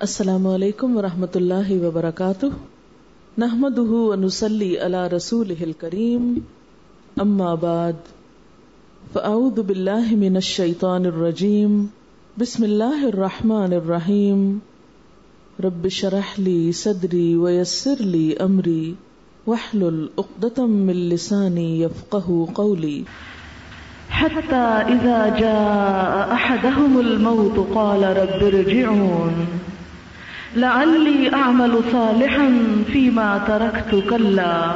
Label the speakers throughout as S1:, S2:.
S1: السلام علیکم ورحمۃ اللہ وبرکاتہ۔ نحمد ونسلی علی رسول کریم اما بعد، فاعوذ باللہ من الشیطان الرجیم۔ بسم اللہ الرحمن الرحیم۔ رب شرح لی صدری ویسر لی امری۔ واحلل عقدة من لسانی يفقه قولی۔
S2: حتى إذا جاء أحدهم الموت قال رب ارجعون۔ لعلي أعمل صالحا فيما تركت كلا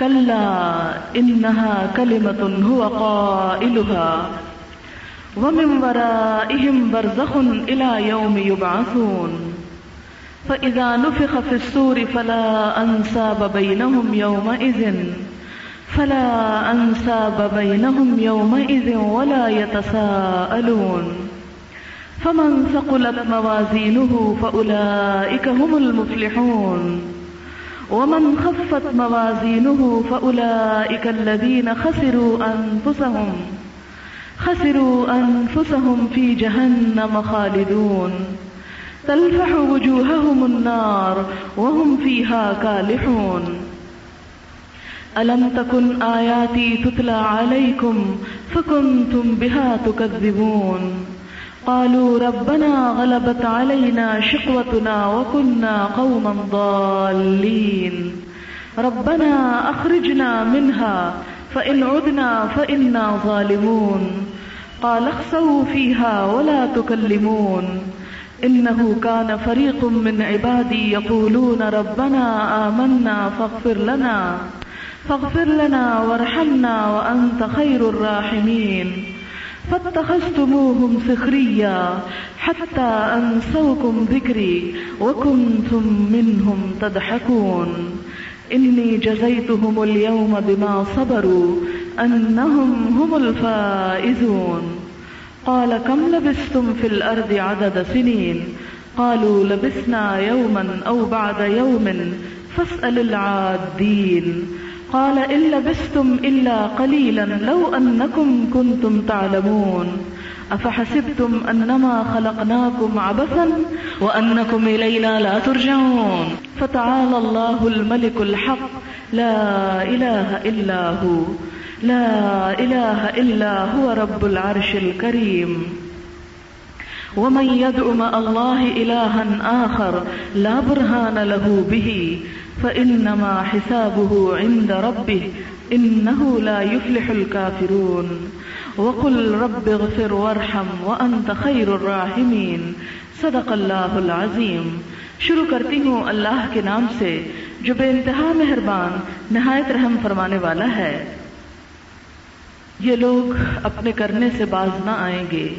S2: كلا إنها كلمة هو قائلها ومن ورائهم برزخ إلى يوم يبعثون فإذا نفخ في السور فلا أنساب بينهم يومئذ. فلا أنساب بينهم يومئذ ولا يتساءلون. فمن ثقلت موازينه فأولئك هم المفلحون. ومن خفت موازينه فأولئك الذين خسروا أنفسهم خسروا أنفسهم في جهنم خالدون. تلفح وجوههم النار وهم فيها كالحون ألم تكن آياتي تتلى عليكم فكنتم بها تكذبون قالوا ربنا غلبت علينا شقوتنا وكنا قوما ضالين. ربنا أخرجنا منها، فإن عدنا فإنا ظالمون. قال اخسوا فيها ولا تكلمون. إنه كان فريق من عبادي يقولون ربنا آمنا فاغفر لنا فاغفر لنا وارحمنا وأنت خير الراحمين. فاتخذتموهم سخريا حتى أنسوكم ذكري وكنتم منهم تضحكون. إني جزيتهم اليوم بما صبروا أنهم هم الفائزون. قال كم لبستم في الأرض عدد سنين؟ قالوا لبسنا يوما أو بعد يوم فاسأل العادين. قال إن لبستم إلا قليلا لو أنكم كنتم تعلمون. أفحسبتم أنما خلقناكم عبثا وأنكم إلينا لا ترجعون. فتعالى الله الملك الحق. لا إله إلا هو. لا إله إلا هو رب العرش الكريم. ومن يدعو مع الله إلها آخر لا برهان له به. فإنما حسابه عند ربه إنه لا يفلح الكافرون. وقل رب اغفر وارحم وأنت خير الراحمين. صدق اللہ العظیم شروع کرتی ہوں اللہ کے نام سے، جو بے انتہا مہربان، نہایت رحم فرمانے والا ہے۔ یہ لوگ اپنے کرنے سے باز نہ آئیں گے۔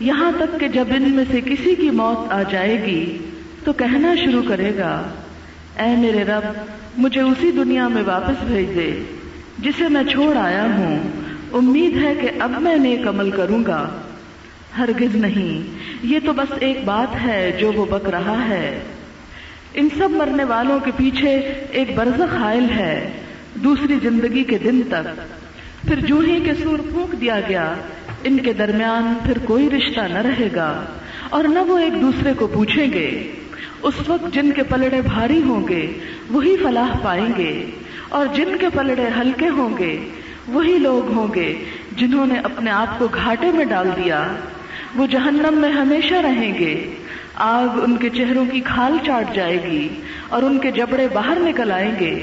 S2: یہاں تک کہ جب ان میں سے کسی کی موت آ جائے گی، تو کہنا شروع کرے گا۔ اے میرے رب، مجھے اسی دنیا میں واپس بھیج دے، جسے میں چھوڑ آیا ہوں۔ امید ہے کہ اب میں نیک عمل کروں گا۔ ہرگز نہیں، یہ تو بس ایک بات ہے جو وہ بک رہا ہے۔ ان سب مرنے والوں کے پیچھے ایک برزخ حائل ہے، دوسری زندگی کے دن تک۔ پھر جو ہی کے سور پھونک دیا گیا، ان کے درمیان پھر کوئی رشتہ نہ رہے گا، اور نہ وہ ایک دوسرے کو پوچھیں گے۔ اس وقت جن کے پلڑے بھاری ہوں گے، وہی فلاح پائیں گے، اور جن کے پلڑے ہلکے ہوں گے، وہی لوگ ہوں گے جنہوں نے اپنے آپ کو گھاٹے میں ڈال دیا۔ وہ جہنم میں ہمیشہ رہیں گے۔ آگ ان کے چہروں کی کھال چاٹ جائے گی اور ان کے جبڑے باہر نکل آئیں گے۔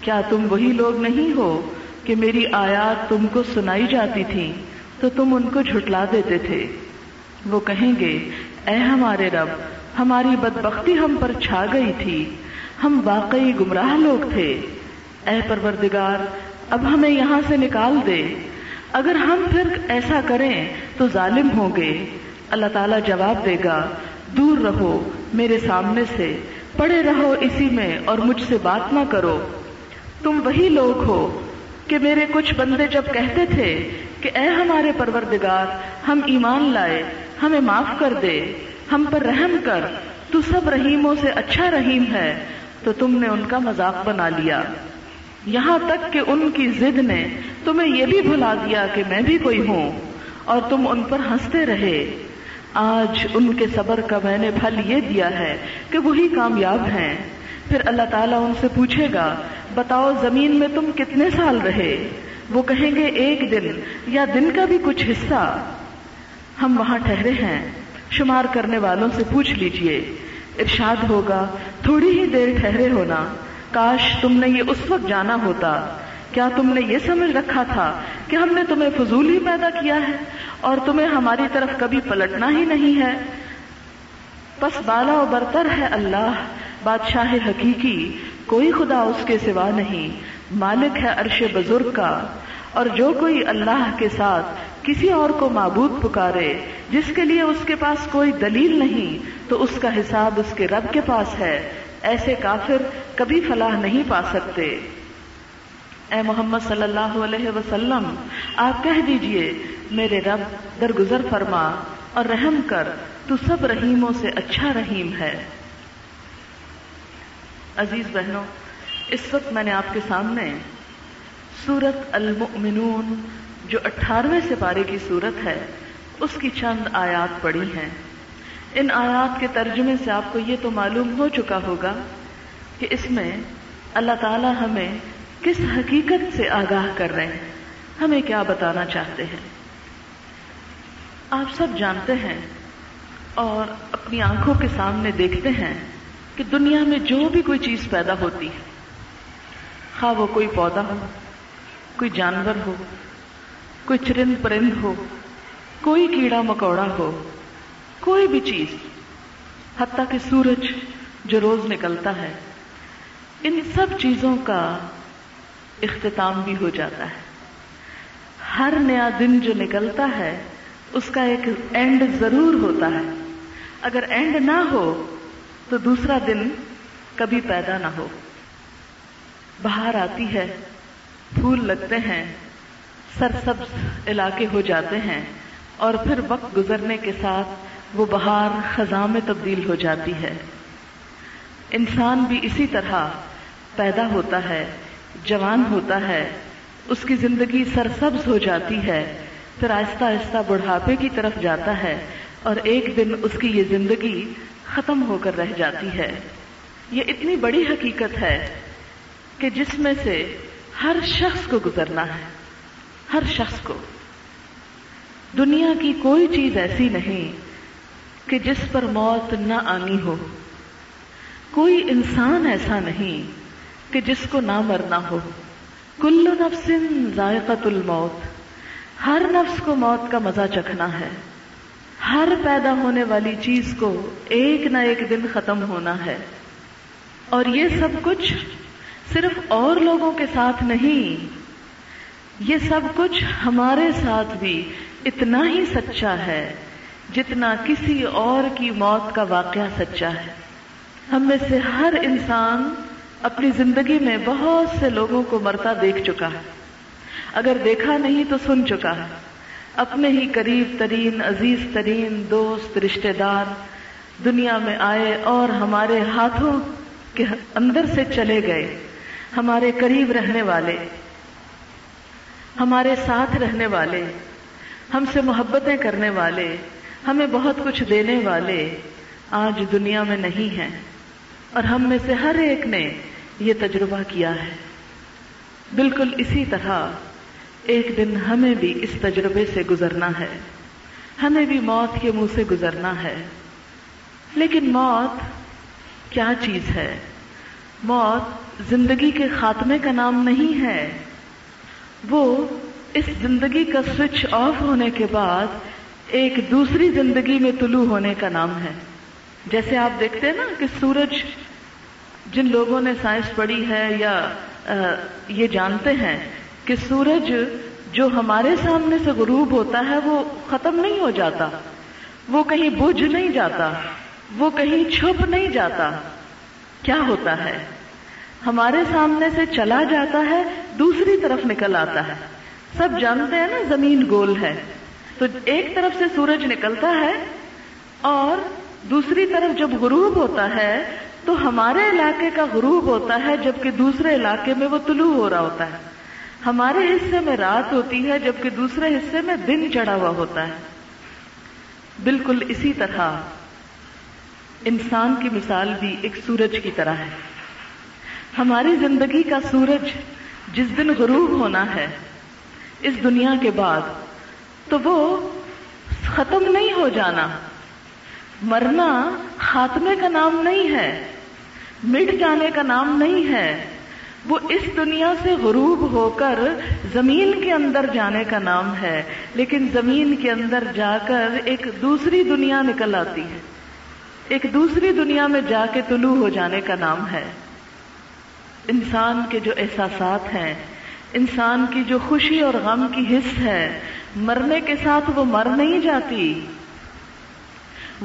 S2: کیا تم وہی لوگ نہیں ہو کہ میری آیات تم کو سنائی جاتی تھی تو تم ان کو جھٹلا دیتے تھے۔ وہ کہیں گے، اے ہمارے رب ہماری بدبختی ہم پر چھا گئی تھی۔ ہم واقعی گمراہ لوگ تھے۔ اے پروردگار، اب ہمیں یہاں سے نکال دے۔ اگر ہم پھر ایسا کریں تو ظالم ہوں گے۔ اللہ تعالیٰ جواب دے گا، دور رہو میرے سامنے سے، پڑے رہو اسی میں اور مجھ سے بات نہ کرو۔ تم وہی لوگ ہو کہ میرے کچھ بندے جب کہتے تھے کہ اے ہمارے پروردگار، ہم ایمان لائے، ہمیں معاف کر دے۔ ہم پر رحم کر، تو سب رحیموں سے اچھا رحیم ہے، تو تم نے ان کا مذاق بنا لیا۔ یہاں تک کہ ان کی ضد نے تمہیں یہ بھی بھلا دیا کہ میں بھی کوئی ہوں، اور تم ان پر ہنستے رہے۔ آج ان کے صبر کا میں نے پھل یہ دیا ہے کہ وہی کامیاب ہیں۔ پھر اللہ تعالیٰ ان سے پوچھے گا، بتاؤ زمین میں تم کتنے سال رہے؟ وہ کہیں گے، ایک دن یا دن کا بھی کچھ حصہ۔ ہم وہاں ٹھہرے ہیں۔ شمار کرنے والوں سے پوچھ لیجیے۔ ارشاد ہوگا، تھوڑی ہی دیر ٹھہرے ہونا۔ کاش تم نے یہ اس وقت جانا ہوتا۔ کیا تم نے یہ سمجھ رکھا تھا کہ ہم نے تمہیں فضول ہی پیدا کیا ہے اور تمہیں ہماری طرف کبھی پلٹنا ہی نہیں ہے؟ پس بالا و برتر ہے اللہ، بادشاہ حقیقی، کوئی خدا اس کے سوا نہیں۔ مالک ہے عرش بزرگ کا۔ اور جو کوئی اللہ کے ساتھ کسی اور کو معبود پکارے، جس کے لیے اس کے پاس کوئی دلیل نہیں، تو اس کا حساب اس کے رب کے پاس ہے۔ ایسے کافر کبھی فلاح نہیں پا سکتے۔ اے محمد صلی اللہ علیہ وسلم، آپ کہہ دیجیے، میرے رب درگزر فرما اور رحم کر، تو سب رحیموں سے اچھا رحیم ہے۔ عزیز بہنوں، اس وقت میں نے آپ کے سامنے سورت المؤمنون جو اٹھارہویں سپارے کی صورت ہے، اس کی چند آیات پڑی ہیں۔ ان آیات کے ترجمے سے آپ کو یہ تو معلوم ہو چکا ہوگا کہ اس میں اللہ تعالی ہمیں کس حقیقت سے آگاہ کر رہے ہیں، ہمیں کیا بتانا چاہتے ہیں۔ آپ سب جانتے ہیں اور اپنی آنکھوں کے سامنے دیکھتے ہیں کہ دنیا میں جو بھی کوئی چیز پیدا ہوتی ہے، خواہ وہ کوئی پودا ہو، کوئی جانور ہو کوئی چرند پرند ہو، کوئی کیڑا مکوڑا ہو، کوئی بھی چیز، حتیٰ کہ سورج جو روز نکلتا ہے، ان سب چیزوں کا اختتام بھی ہو جاتا ہے۔ ہر نیا دن جو نکلتا ہے، اس کا ایک اینڈ ضرور ہوتا ہے۔ اگر اینڈ نہ ہو، تو دوسرا دن کبھی پیدا نہ ہو۔ باہر آتی ہے، پھول لگتے ہیں سرسبز علاقے ہو جاتے ہیں اور پھر وقت گزرنے کے ساتھ وہ بہار خزاں میں تبدیل ہو جاتی ہے۔ انسان بھی اسی طرح پیدا ہوتا ہے، جوان ہوتا ہے، اس کی زندگی سرسبز ہو جاتی ہے، پھر آہستہ آہستہ بڑھاپے کی طرف جاتا ہے اور ایک دن اس کی یہ زندگی ختم ہو کر رہ جاتی ہے۔ یہ اتنی بڑی حقیقت ہے کہ جس میں سے ہر شخص کو گزرنا ہے۔ ہر شخص کو۔ دنیا کی کوئی چیز ایسی نہیں کہ جس پر موت نہ آنی ہو۔ کوئی انسان ایسا نہیں کہ جس کو نہ مرنا ہو۔ کل نفس ذائقت الموت۔ ہر نفس کو موت کا مزہ چکھنا ہے۔ ہر پیدا ہونے والی چیز کو ایک نہ ایک دن ختم ہونا ہے۔ اور یہ سب کچھ صرف اور لوگوں کے ساتھ نہیں یہ سب کچھ ہمارے ساتھ بھی اتنا ہی سچا ہے جتنا کسی اور کی موت کا واقعہ سچا ہے۔ ہم میں سے ہر انسان اپنی زندگی میں بہت سے لوگوں کو مرتا دیکھ چکا ہے۔ اگر دیکھا نہیں تو سن چکا ہے۔ اپنے ہی قریب ترین، عزیز ترین دوست رشتے دار دنیا میں آئے اور ہمارے ہاتھوں کے اندر سے چلے گئے۔ ہمارے قریب رہنے والے۔ ہمارے ساتھ رہنے والے، ہم سے محبتیں کرنے والے، ہمیں بہت کچھ دینے والے آج دنیا میں نہیں ہیں۔ اور ہم میں سے ہر ایک نے یہ تجربہ کیا ہے۔ بالکل اسی طرح ایک دن ہمیں بھی اس تجربے سے گزرنا ہے۔ ہمیں بھی موت کے منہ سے گزرنا ہے۔ لیکن موت کیا چیز ہے؟ موت زندگی کے خاتمے کا نام نہیں ہے۔ وہ اس زندگی کا سوئچ آف ہونے کے بعد ایک دوسری زندگی میں طلوع ہونے کا نام ہے۔ جیسے آپ دیکھتے ہیں نا کہ سورج جن لوگوں نے سائنس پڑھی ہے یا یہ جانتے ہیں کہ سورج جو ہمارے سامنے سے غروب ہوتا ہے، وہ ختم نہیں ہو جاتا۔ وہ کہیں بجھ نہیں جاتا۔ وہ کہیں چھپ نہیں جاتا۔ کیا ہوتا ہے؟ ہمارے سامنے سے چلا جاتا ہے، دوسری طرف نکل آتا ہے۔ سب جانتے ہیں نا، زمین گول ہے۔ تو ایک طرف سے سورج نکلتا ہے اور دوسری طرف جب غروب ہوتا ہے، تو ہمارے علاقے کا غروب ہوتا ہے، جبکہ دوسرے علاقے میں وہ طلوع ہو رہا ہوتا ہے۔ ہمارے حصے میں رات ہوتی ہے، جبکہ دوسرے حصے میں دن چڑھا ہوا ہوتا ہے۔ بالکل اسی طرح انسان کی مثال بھی ایک سورج کی طرح ہے۔ ہماری زندگی کا سورج جس دن غروب ہونا ہے، اس دنیا کے بعد، تو وہ ختم نہیں ہو جانا۔ مرنا خاتمے کا نام نہیں ہے، مٹ جانے کا نام نہیں ہے۔ وہ اس دنیا سے غروب ہو کر زمین کے اندر جانے کا نام ہے، لیکن زمین کے اندر جا کر ایک دوسری دنیا نکل آتی ہے۔ ایک دوسری دنیا میں جا کے طلوع ہو جانے کا نام ہے۔ انسان کے جو احساسات ہیں، انسان کی جو خوشی اور غم کی حص ہے، مرنے کے ساتھ وہ مر نہیں جاتی۔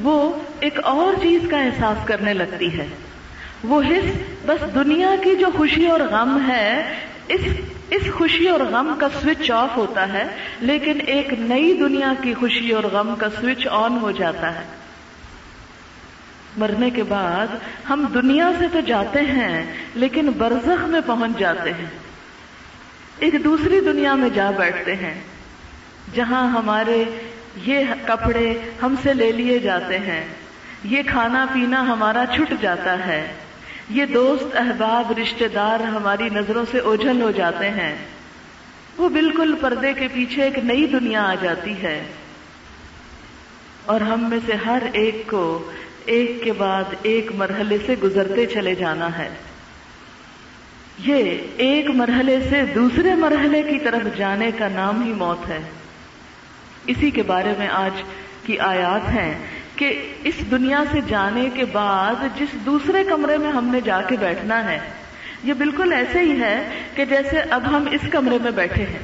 S2: وہ ایک اور چیز کا احساس کرنے لگتی ہے۔ وہ حص بس دنیا کی جو خوشی اور غم ہے، اس اس خوشی اور غم کا سوئچ آف ہوتا ہے، لیکن ایک نئی دنیا کی خوشی اور غم کا سوئچ آن ہو جاتا ہے۔ مرنے کے بعد ہم دنیا سے تو جاتے ہیں، لیکن برزخ میں پہنچ جاتے ہیں۔ ایک دوسری دنیا میں جا بیٹھتے ہیں، جہاں ہمارے یہ کپڑے ہم سے لے لیے جاتے ہیں۔ یہ کھانا پینا ہمارا چھٹ جاتا ہے۔ یہ دوست، احباب رشتے دار ہماری نظروں سے اوجھل ہو جاتے ہیں۔ وہ بالکل پردے کے پیچھے ایک نئی دنیا آ جاتی ہے۔ اور ہم میں سے ہر ایک کو ایک کے بعد ایک مرحلے سے گزرتے چلے جانا ہے۔ یہ ایک مرحلے سے دوسرے مرحلے کی طرف جانے کا نام ہی موت ہے۔ اسی کے بارے میں آج کی آیات ہیں کہ اس دنیا سے جانے کے بعد جس دوسرے کمرے میں ہم نے جا کے بیٹھنا ہے، یہ بالکل ایسے ہی ہے کہ جیسے اب ہم اس کمرے میں بیٹھے ہیں۔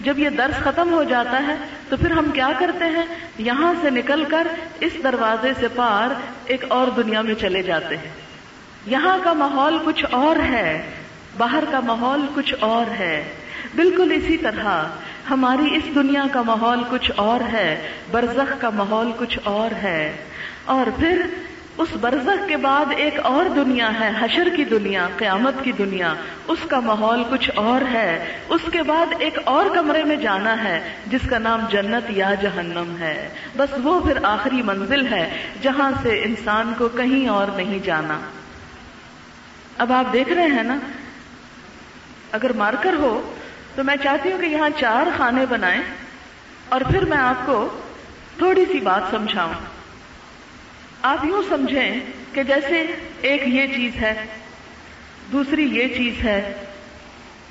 S2: جب یہ درس ختم ہو جاتا ہے تو پھر ہم کیا کرتے ہیں؟ یہاں سے نکل کر اس دروازے سے پار ایک اور دنیا میں چلے جاتے ہیں۔ یہاں کا ماحول کچھ اور ہے، باہر کا ماحول کچھ اور ہے۔ بالکل اسی طرح، ہماری اس دنیا کا ماحول کچھ اور ہے، برزخ کا ماحول کچھ اور ہے۔ اور پھر اس برزخ کے بعد ایک اور دنیا ہے، حشر کی دنیا، قیامت کی دنیا۔ اس کا ماحول کچھ اور ہے۔ اس کے بعد ایک اور کمرے میں جانا ہے، جس کا نام جنت یا جہنم ہے۔ بس وہ پھر آخری منزل ہے، جہاں سے انسان کو کہیں اور نہیں جانا۔ اب آپ دیکھ رہے ہیں نا؟ اگر مارکر ہو، تو میں چاہتی ہوں کہ یہاں چار خانے بنائیں اور پھر میں آپ کو تھوڑی سی بات سمجھاؤں۔ آپ یوں سمجھیں کہ جیسے ایک یہ چیز ہے، دوسری یہ چیز ہے،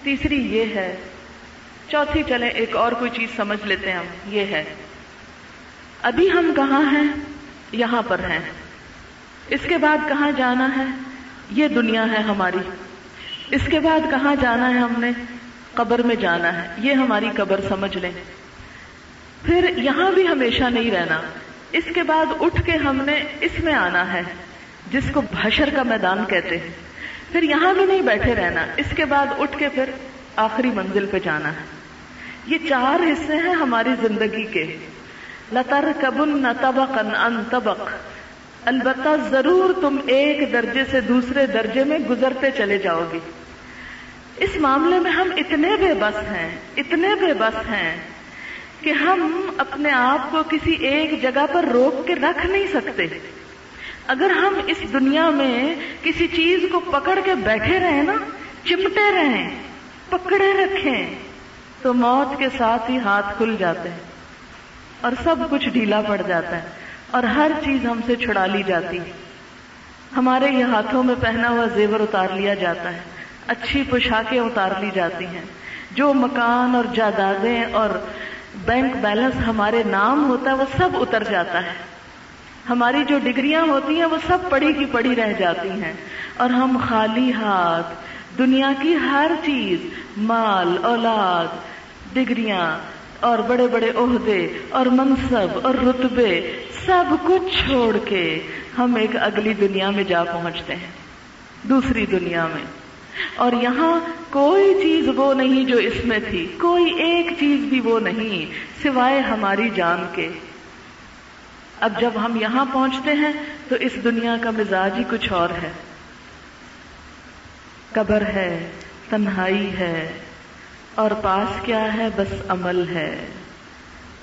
S2: تیسری یہ ہے، چوتھی چلیں ایک اور کوئی چیز سمجھ لیتے ہیں ہم، یہ ہے۔ ابھی ہم کہاں ہیں؟ یہاں پر ہیں۔ اس کے بعد کہاں جانا ہے؟ یہ دنیا ہے ہماری۔ اس کے بعد کہاں جانا ہے ہم نے؟ قبر میں جانا ہے۔ یہ ہماری قبر سمجھ لیں۔ پھر یہاں بھی ہمیشہ نہیں رہنا۔ اس کے بعد اٹھ کے ہم نے اس میں آنا ہے، جس کو بھشر کا میدان کہتے ہیں۔ پھر یہاں بھی نہیں بیٹھے رہنا، اس کے بعد اٹھ کے پھر آخری منزل پہ جانا ہے۔ یہ چار حصے ہیں ہماری زندگی کے۔ لتر کبن نہ تبق ان تبق البتہ ضرور تم ایک درجے سے دوسرے درجے میں گزرتے چلے جاؤ گے۔ اس معاملے میں ہم اتنے بے بس ہیں، اتنے بے بس ہیں۔ کہ ہم اپنے آپ کو کسی ایک جگہ پر روک کے رکھ نہیں سکتے۔ اگر ہم اس دنیا میں کسی چیز کو پکڑ کے بیٹھے رہیں نا چمٹے رہیں، پکڑے رکھیں، تو موت کے ساتھ ہی ہاتھ کھل جاتے ہیں اور سب کچھ ڈھیلا پڑ جاتا ہے اور ہر چیز ہم سے چھڑا لی جاتی ہے۔ ہمارے یہ ہاتھوں میں پہنا ہوا زیور اتار لیا جاتا ہے، اچھی پوشاکیں اتار لی جاتی ہیں۔ جو مکان اور جائیدادیں اور بینک بیلنس ہمارے نام ہوتا ہے، وہ سب اتر جاتا ہے۔ ہماری جو ڈگریاں ہوتی ہیں، وہ سب پڑی کی پڑی رہ جاتی ہیں۔ اور ہم خالی ہاتھ، دنیا کی ہر چیز، مال، اولاد، ڈگریاں اور بڑے بڑے عہدے اور منصب اور رتبے، سب کچھ چھوڑ کے ہم ایک اگلی دنیا میں جا پہنچتے ہیں۔ دوسری دنیا میں۔ اور یہاں کوئی چیز وہ نہیں جو اس میں تھی، کوئی ایک چیز بھی وہ نہیں، سوائے ہماری جان کے۔ اب جب ہم یہاں پہنچتے ہیں، تو اس دنیا کا مزاج ہی کچھ اور ہے۔ قبر ہے، تنہائی ہے، اور پاس کیا ہے، بس عمل ہے۔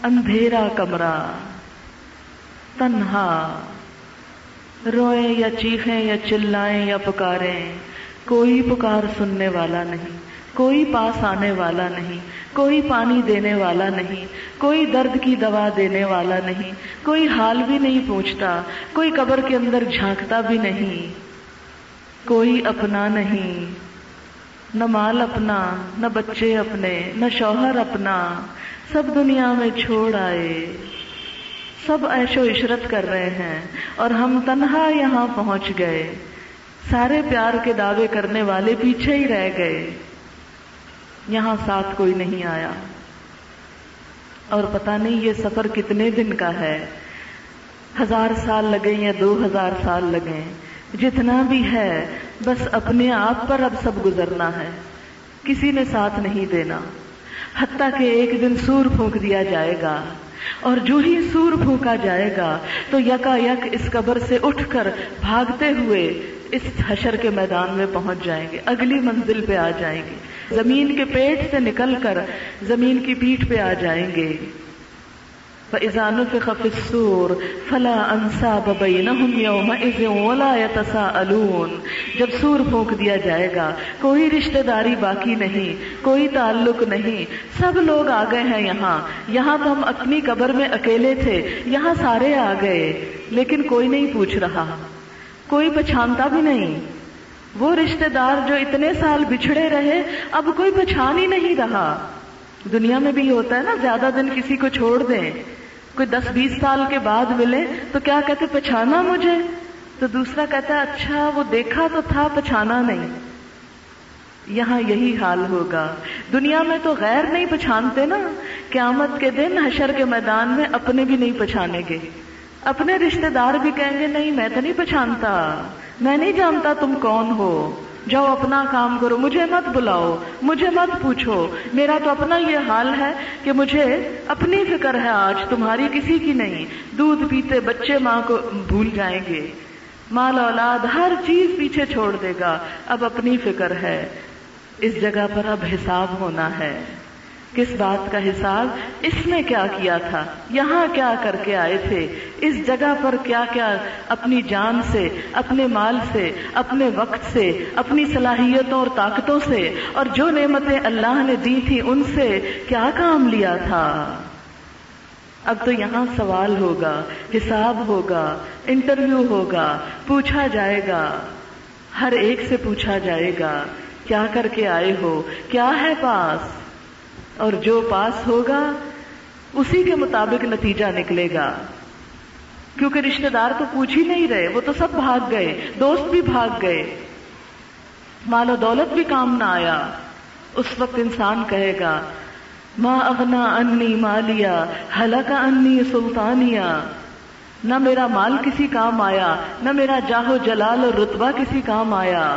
S2: اندھیرا کمرہ، تنہا۔ روئیں یا چیخیں یا چلائیں یا پکاریں کوئی پکار سننے والا نہیں، کوئی پاس آنے والا نہیں، کوئی پانی دینے والا نہیں، کوئی درد کی دوا دینے والا نہیں، کوئی حال بھی نہیں پوچھتا، کوئی قبر کے اندر جھانکتا بھی نہیں۔ کوئی اپنا نہیں، نہ مال اپنا، نہ بچے اپنے، نہ شوہر اپنا۔ سب دنیا میں چھوڑ آئے۔ سب ایش و عشرت کر رہے ہیں اور ہم تنہا یہاں پہنچ گئے۔ سارے پیار کے دعوے کرنے والے پیچھے ہی رہ گئے۔ یہاں ساتھ کوئی نہیں آیا۔ اور پتا نہیں یہ سفر کتنے دن کا ہے۔ ہزار سال لگے یا دو ہزار سال لگے۔ جتنا بھی ہے، بس اپنے آپ پر اب سب گزرنا ہے۔ کسی نے ساتھ نہیں دینا۔ حتیٰ کہ ایک دن سور پھونک دیا جائے گا۔ اور جو ہی سور پھونکا جائے گا، تو یکا یک اس قبر سے اٹھ کر بھاگتے ہوئے اس حشر کے میدان میں پہنچ جائیں گے۔ اگلی منزل پہ آ جائیں گے۔ زمین کے پیٹ سے نکل کر زمین کی پیٹ پہ آ جائیں گے۔ فَإِذَا نُفِخَ فِي السُّورِ فَلَا أَنْسَابَ بَيْنَهُمْ يَوْمَئِذٍ وَلَا يَتَسَاءَلُونَ۔ جب سور پھونک دیا جائے گا، کوئی رشتہ داری باقی نہیں، کوئی تعلق نہیں۔ سب لوگ آ گئے ہیں یہاں۔ یہاں تو ہم اپنی قبر میں اکیلے تھے، یہاں سارے آ گئے، لیکن کوئی نہیں پوچھ رہا۔ کوئی پچھانتا بھی نہیں۔ وہ رشتہ دار جو اتنے سال بچھڑے رہے، اب کوئی پچھان ہی نہیں رہا۔ دنیا میں بھی ہوتا ہے نا، زیادہ دن کسی کو چھوڑ دیں۔ کوئی دس بیس سال کے بعد ملے تو کیا کہتے، پچھانا مجھے؟ تو دوسرا کہتا ہے اچھا وہ دیکھا تو تھا، پچھانا نہیں۔ یہاں یہی حال ہوگا۔ دنیا میں تو غیر نہیں پچھانتے نا۔ قیامت کے دن حشر کے میدان میں اپنے بھی نہیں پچھانے گے۔ اپنے رشتہ دار بھی کہیں گے، نہیں، میں تو نہیں پچھانتا میں نہیں جانتا تم کون ہو۔ جاؤ اپنا کام کرو۔ مجھے مت بلاؤ۔ مجھے مت پوچھو۔ میرا تو اپنا یہ حال ہے کہ مجھے اپنی فکر ہے آج، تمہاری کسی کی نہیں۔ دودھ پیتے بچے ماں کو بھول جائیں گے۔ مال اولاد ہر چیز پیچھے چھوڑ دے گا۔ اب اپنی فکر ہے۔ اس جگہ پر اب حساب ہونا ہے۔ کس بات کا حساب اس نے کیا کیا تھا؟ یہاں کیا کر کے آئے تھے؟ اس جگہ پر کیا کیا اپنی جان سے، اپنے مال سے، اپنے وقت سے، اپنی صلاحیتوں اور طاقتوں سے؟ اور جو نعمتیں اللہ نے دی تھی ان سے کیا کام لیا تھا؟ اب تو یہاں سوال ہوگا، حساب ہوگا، انٹرویو ہوگا، پوچھا جائے گا۔ ہر ایک سے پوچھا جائے گا، کیا کر کے آئے ہو؟ کیا ہے پاس؟ اور جو پاس ہوگا، اسی کے مطابق نتیجہ نکلے گا۔ کیونکہ رشتہ دار تو پوچھ ہی نہیں رہے، وہ تو سب بھاگ گئے، دوست بھی بھاگ گئے۔ مال و دولت بھی کام نہ آیا۔ اس وقت انسان کہے گا ماں اغنا انی مالیا ہلاکا انی سلطانیہ نہ میرا مال کسی کام آیا، نہ میرا جاہو جلال اور رتبہ کسی کام آیا۔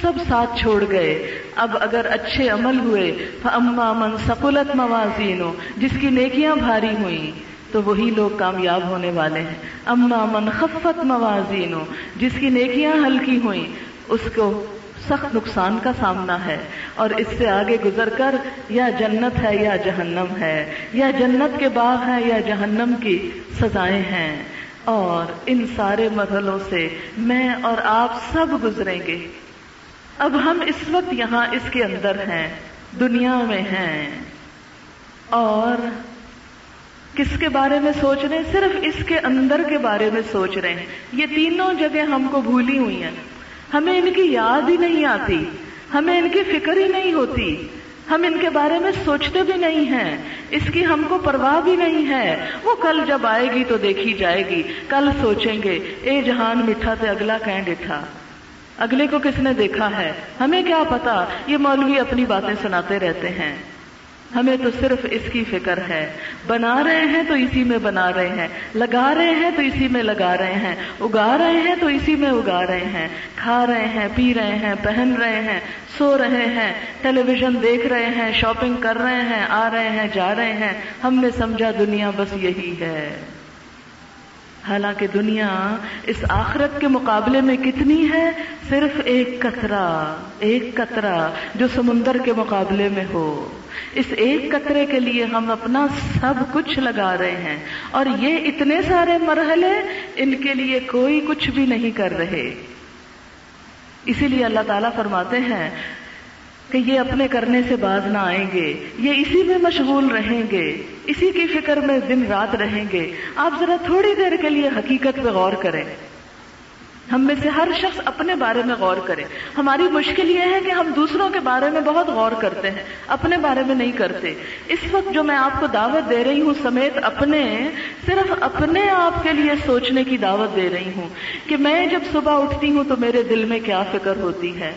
S2: سب ساتھ چھوڑ گئے۔ اب اگر اچھے عمل ہوئے اما من سکولت موازین جس کی نیکیاں بھاری ہوئی تو وہی لوگ کامیاب ہونے والے ہیں۔ اما من خفت موازین جس کی نیکیاں ہلکی ہوئی اس کو سخت نقصان کا سامنا ہے۔ اور اس سے آگے گزر کر، یا جنت ہے یا جہنم ہے۔ یا جنت کے باغ ہے یا جہنم کی سزائیں ہیں۔ اور ان سارے مرحلوں سے میں اور آپ سب گزریں گے۔ اب ہم اس وقت یہاں اس کے اندر ہیں، دنیا میں ہیں۔ اور کس کے بارے میں سوچ رہے ہیں؟ صرف اس کے اندر کے بارے میں سوچ رہے ہیں۔ یہ تینوں جگہ ہم کو بھولی ہوئی ہیں۔ ہمیں ان کی یاد ہی نہیں آتی۔ ہمیں ان کی فکر ہی نہیں ہوتی۔ ہم ان کے بارے میں سوچتے بھی نہیں ہیں۔ اس کی ہم کو پرواہ بھی نہیں ہے۔ وہ کل جب آئے گی تو دیکھی جائے گی۔ کل سوچیں گے، اے جہان مٹھا تے اگلا کہیں ڈٹھا۔ اگلے کو کس نے دیکھا ہے؟ ہمیں کیا پتا؟ یہ مولوی اپنی باتیں سناتے رہتے ہیں۔ ہمیں تو صرف اس کی فکر ہے۔ بنا رہے ہیں تو اسی میں بنا رہے ہیں۔ لگا رہے ہیں تو اسی میں لگا رہے ہیں۔ اگا رہے ہیں تو اسی میں اگا رہے ہیں۔ کھا رہے ہیں، پی رہے ہیں، پہن رہے ہیں، سو رہے ہیں۔ ٹیلی ویژن دیکھ رہے ہیں، شاپنگ کر رہے ہیں، آ رہے ہیں، جا رہے ہیں۔ ہم نے سمجھا دنیا بس یہی ہے۔ حالانکہ دنیا اس آخرت کے مقابلے میں کتنی ہے؟ صرف ایک قطرہ ایک قطرہ جو سمندر کے مقابلے میں ہو۔ اس ایک قطرے کے لیے ہم اپنا سب کچھ لگا رہے ہیں۔ اور یہ اتنے سارے مرحلے ان کے لیے کوئی کچھ بھی نہیں کر رہے۔ اسی لیے اللہ تعالیٰ فرماتے ہیں کہ یہ اپنے کرنے سے باز نہ آئیں گے۔ یہ اسی میں مشغول رہیں گے۔ اسی کی فکر میں دن رات رہیں گے۔ آپ ذرا تھوڑی دیر کے لیے حقیقت پہ غور کریں۔ ہم میں سے ہر شخص اپنے بارے میں غور کرے۔ ہماری مشکل یہ ہے کہ ہم دوسروں کے بارے میں بہت غور کرتے ہیں، اپنے بارے میں نہیں کرتے۔ اس وقت جو میں آپ کو دعوت دے رہی ہوں سمیت اپنے، صرف اپنے آپ کے لیے سوچنے کی دعوت دے رہی ہوں کہ میں جب صبح اٹھتی ہوں تو میرے دل میں کیا فکر ہوتی ہے۔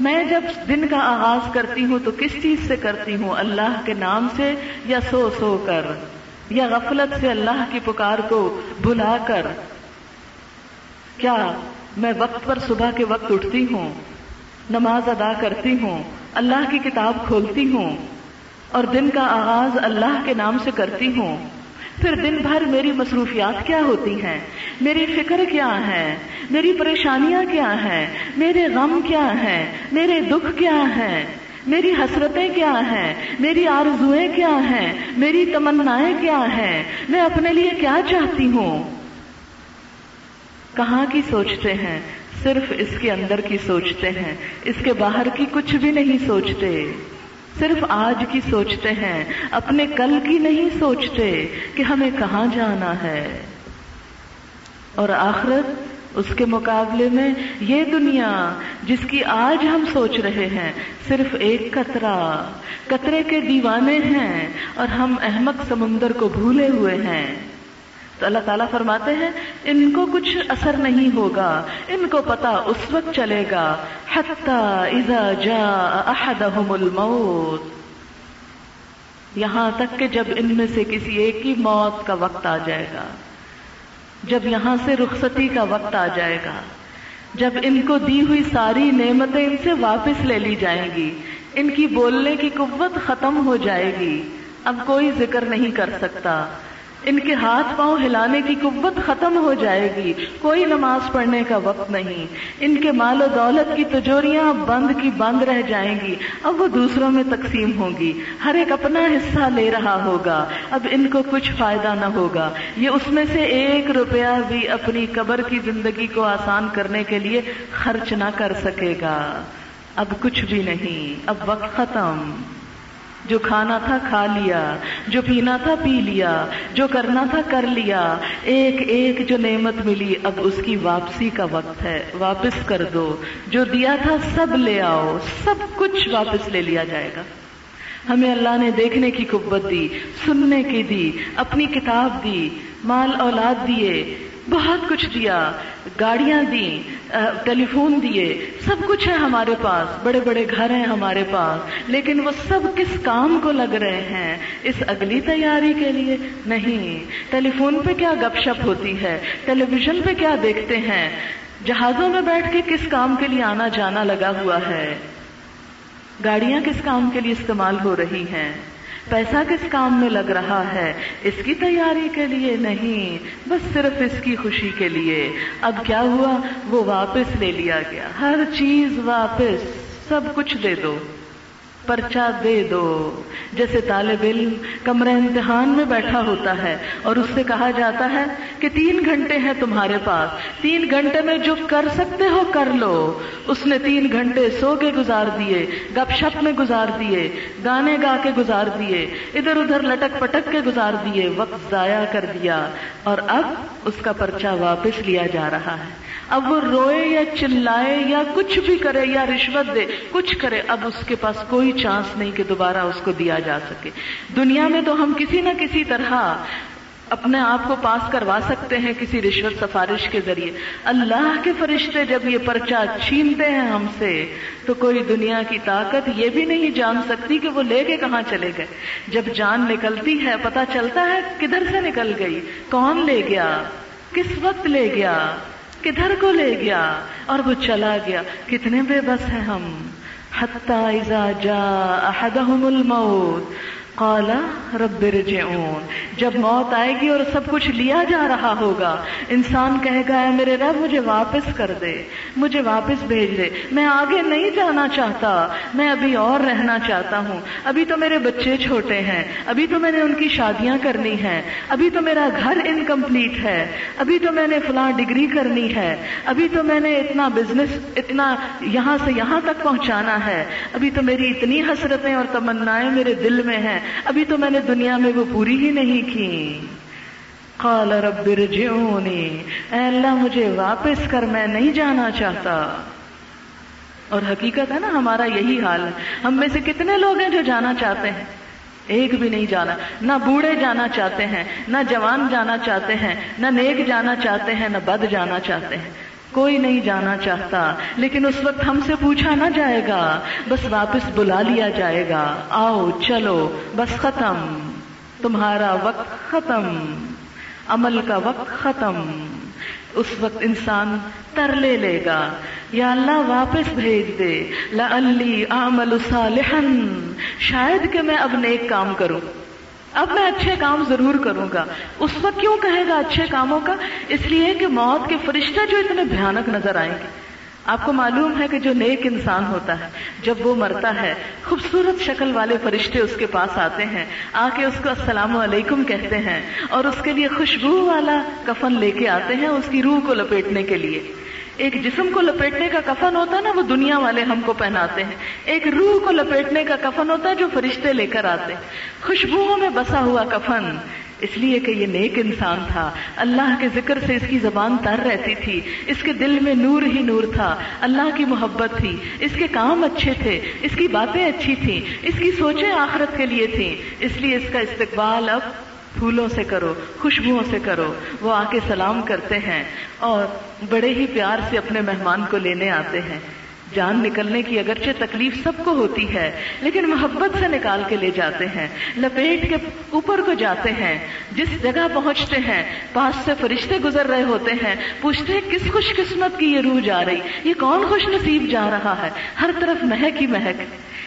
S2: میں جب دن کا آغاز کرتی ہوں تو کس چیز سے کرتی ہوں؟ اللہ کے نام سے یا سو سو کر؟ یا غفلت سے اللہ کی پکار کو بلا کر؟ کیا میں وقت پر صبح کے وقت اٹھتی ہوں، نماز ادا کرتی ہوں، اللہ کی کتاب کھولتی ہوں اور دن کا آغاز اللہ کے نام سے کرتی ہوں؟ پھر دن بھر میری مصروفیات کیا ہوتی ہیں؟ میری فکر کیا ہے؟ میری پریشانیاں کیا ہیں؟ میرے غم کیا ہیں؟ میرے دکھ کیا ہیں؟ میری حسرتیں کیا ہیں؟ میری آرزویں کیا ہیں؟ میری تمنائیں کیا ہیں؟ میں اپنے لیے کیا چاہتی ہوں؟ کہاں کی سوچتے ہیں؟ صرف اس کے اندر کی سوچتے ہیں۔ اس کے باہر کی کچھ بھی نہیں سوچتے۔ صرف آج کی سوچتے ہیں۔ اپنے کل کی نہیں سوچتے کہ ہمیں کہاں جانا ہے۔ اور آخرت اس کے مقابلے میں یہ دنیا جس کی آج ہم سوچ رہے ہیں صرف ایک قطرہ، قطرے کے دیوانے ہیں اور ہم احمد سمندر کو بھولے ہوئے ہیں۔ تو اللہ تعالیٰ فرماتے ہیں، ان کو کچھ اثر نہیں ہوگا، ان کو پتا اس وقت چلے گا اذا احدهم الموت۔ یہاں تک کہ جب ان میں سے کسی ایک کی موت کا وقت آ جائے گا۔ جب یہاں سے رخصتی کا وقت آ جائے گا، جب ان کو دی ہوئی ساری نعمتیں ان سے واپس لے لی جائیں گی، ان کی بولنے کی قوت ختم ہو جائے گی، اب کوئی ذکر نہیں کر سکتا۔ ان کے ہاتھ پاؤں ہلانے کی قوت ختم ہو جائے گی۔ کوئی نماز پڑھنے کا وقت نہیں۔ ان کے مال و دولت کی تجوریاں بند کی بند رہ جائیں گی۔ اب وہ دوسروں میں تقسیم ہوں گی ہر ایک اپنا حصہ لے رہا ہوگا۔ اب ان کو کچھ فائدہ نہ ہوگا۔ یہ اس میں سے ایک روپیہ بھی اپنی قبر کی زندگی کو آسان کرنے کے لیے خرچ نہ کر سکے گا۔ اب کچھ بھی نہیں۔ اب وقت ختم۔ جو کھانا تھا کھا لیا، جو پینا تھا پی لیا، جو کرنا تھا کر لیا، ایک ایک جو نعمت ملی، اب اس کی واپسی کا وقت ہے، واپس کر دو۔ جو دیا تھا سب لے آؤ، سب کچھ واپس لے لیا جائے گا۔ ہمیں اللہ نے دیکھنے کی قوت دی، سننے کی دی، اپنی کتاب دی، مال اولاد دیے۔ بہت کچھ دیا، گاڑیاں دی ٹیلی فون دیے، سب کچھ ہے ہمارے پاس، بڑے بڑے گھر ہیں ہمارے پاس، لیکن وہ سب کس کام کو لگ رہے ہیں؟ اس اگلی تیاری کے لیے نہیں۔ ٹیلی فون پہ کیا گپ شپ ہوتی ہے؟ ٹیلی ویژن پہ کیا دیکھتے ہیں؟ جہازوں میں بیٹھ کے کس کام کے لیے آنا جانا لگا ہوا ہے؟ گاڑیاں کس کام کے لیے استعمال ہو رہی ہیں؟ پیسہ کس کام میں لگ رہا ہے؟ اس کی تیاری کے لیے نہیں، بس صرف اس کی خوشی کے لیے۔ اب کیا ہوا؟ وہ واپس لے لیا گیا۔ ہر چیز واپس، سب کچھ دے دو۔ پرچہ دے دو۔ جیسے طالب علم کمرہ امتحان میں بیٹھا ہوتا ہے اور اس سے کہا جاتا ہے کہ تین گھنٹے ہیں تمہارے پاس۔ تین گھنٹے میں جو کر سکتے ہو کر لو۔ اس نے تین گھنٹے سو کے گزار دیے، گپ شپ میں گزار دیے، گانے گا کے گزار دیے، ادھر ادھر لٹک پٹک کے گزار دیے، وقت ضائع کر دیا۔ اور اب اس کا پرچہ واپس لیا جا رہا ہے۔ اب وہ روئے یا چلائے یا کچھ بھی کرے یا رشوت دے، کچھ کرے، اب اس کے پاس کوئی چانس نہیں کہ دوبارہ اس کو دیا جا سکے۔ دنیا میں تو ہم کسی نہ کسی طرح اپنے آپ کو پاس کروا سکتے ہیں کسی رشوت سفارش کے ذریعے۔ اللہ کے فرشتے جب یہ پرچہ چھینتے ہیں ہم سے، تو کوئی دنیا کی طاقت یہ بھی نہیں جان سکتی کہ وہ لے کے کہاں چلے گئے۔ جب جان نکلتی ہے پتا چلتا ہے کدھر سے نکل گئی، کون لے گیا، کس وقت لے گیا۔ کدھر کو لے گیا اور وہ چلا گیا۔ کتنے بے بس ہیں ہم۔ حتی اذا جا احدهم الموت۔ قال رب رجعون، جب موت آئے گی اور سب کچھ لیا جا رہا ہوگا، انسان کہے گا، اے میرے رب، مجھے واپس کر دے، مجھے واپس بھیج دے، میں آگے نہیں جانا چاہتا، میں ابھی اور رہنا چاہتا ہوں، ابھی تو میرے بچے چھوٹے ہیں، ابھی تو میں نے ان کی شادیاں کرنی ہیں، ابھی تو میرا گھر انکمپلیٹ ہے، ابھی تو میں نے فلاں ڈگری کرنی ہے، ابھی تو میں نے اتنا بزنس اتنا یہاں سے یہاں تک پہنچانا ہے، ابھی تو میری اتنی حسرتیں اور تمنائیں میرے دل میں ہیں ابھی تو میں نے دنیا میں وہ پوری ہی نہیں کی۔ قال رب رجعونی اے اللہ، مجھے واپس کر، میں نہیں جانا چاہتا۔ اور حقیقت ہے نا، ہمارا یہی حال ہے۔ ہم میں سے کتنے لوگ ہیں جو جانا چاہتے ہیں؟ ایک بھی نہیں جانا۔ نہ بوڑھے جانا چاہتے ہیں، نہ جوان جانا چاہتے ہیں، نہ نیک جانا چاہتے ہیں، نہ بد جانا چاہتے ہیں۔ کوئی نہیں جانا چاہتا، لیکن اس وقت ہم سے پوچھا نہ جائے گا، بس واپس بلا لیا جائے گا۔ آؤ، چلو، بس ختم۔ تمہارا وقت ختم۔ عمل کا وقت ختم۔ اس وقت انسان تر لے لے گا۔ یا اللہ، واپس بھیج دے۔ لی عمل صالحا۔ شاید کہ میں اب نیک کام کروں۔ اب میں اچھے کام ضرور کروں گا۔ اس وقت کیوں کہے گا اچھے کاموں کا؟ اس لیے کہ موت کے فرشتے جو اتنے بھیانک نظر آئیں گے۔ آپ کو معلوم ہے کہ جو نیک انسان ہوتا ہے، جب وہ مرتا ہے، خوبصورت شکل والے فرشتے اس کے پاس آتے ہیں۔ آ کے اس کو السلام علیکم کہتے ہیں اور اس کے لیے خوشبو والا کفن لے کے آتے ہیں اس کی روح کو لپیٹنے کے لیے۔ ایک جسم کو لپیٹنے کا کفن ہوتا ہے نا، وہ دنیا والے ہم کو پہناتے ہیں۔ ایک روح کو لپیٹنے کا کفن ہوتا ہے جو فرشتے لے کر آتے ہیں۔ خوشبوؤں میں بسا ہوا کفن۔ اس لیے کہ یہ نیک انسان تھا۔ اللہ کے ذکر سے اس کی زبان تر رہتی تھی۔ اس کے دل میں نور ہی نور تھا۔ اللہ کی محبت تھی۔ اس کے کام اچھے تھے۔ اس کی باتیں اچھی تھیں۔ اس کی سوچیں آخرت کے لیے تھیں۔ اس لیے اس کا استقبال اب پھولوں سے کرو، خوشبوؤں سے کرو، وہ آ کے سلام کرتے ہیں اور بڑے ہی پیار سے اپنے مہمان کو لینے آتے ہیں۔ جان نکلنے کی اگرچہ تکلیف سب کو ہوتی ہے، لیکن محبت سے نکال کے لے جاتے ہیں۔ لپیٹ کے اوپر کو جاتے ہیں۔ جس جگہ پہنچتے ہیں، پاس سے فرشتے گزر رہے ہوتے ہیں۔ پوچھتے ہیں، کس خوش قسمت کی یہ روح جا رہی؟ یہ کون خوش نصیب جا رہا ہے؟ ہر طرف مہک ہی مہک۔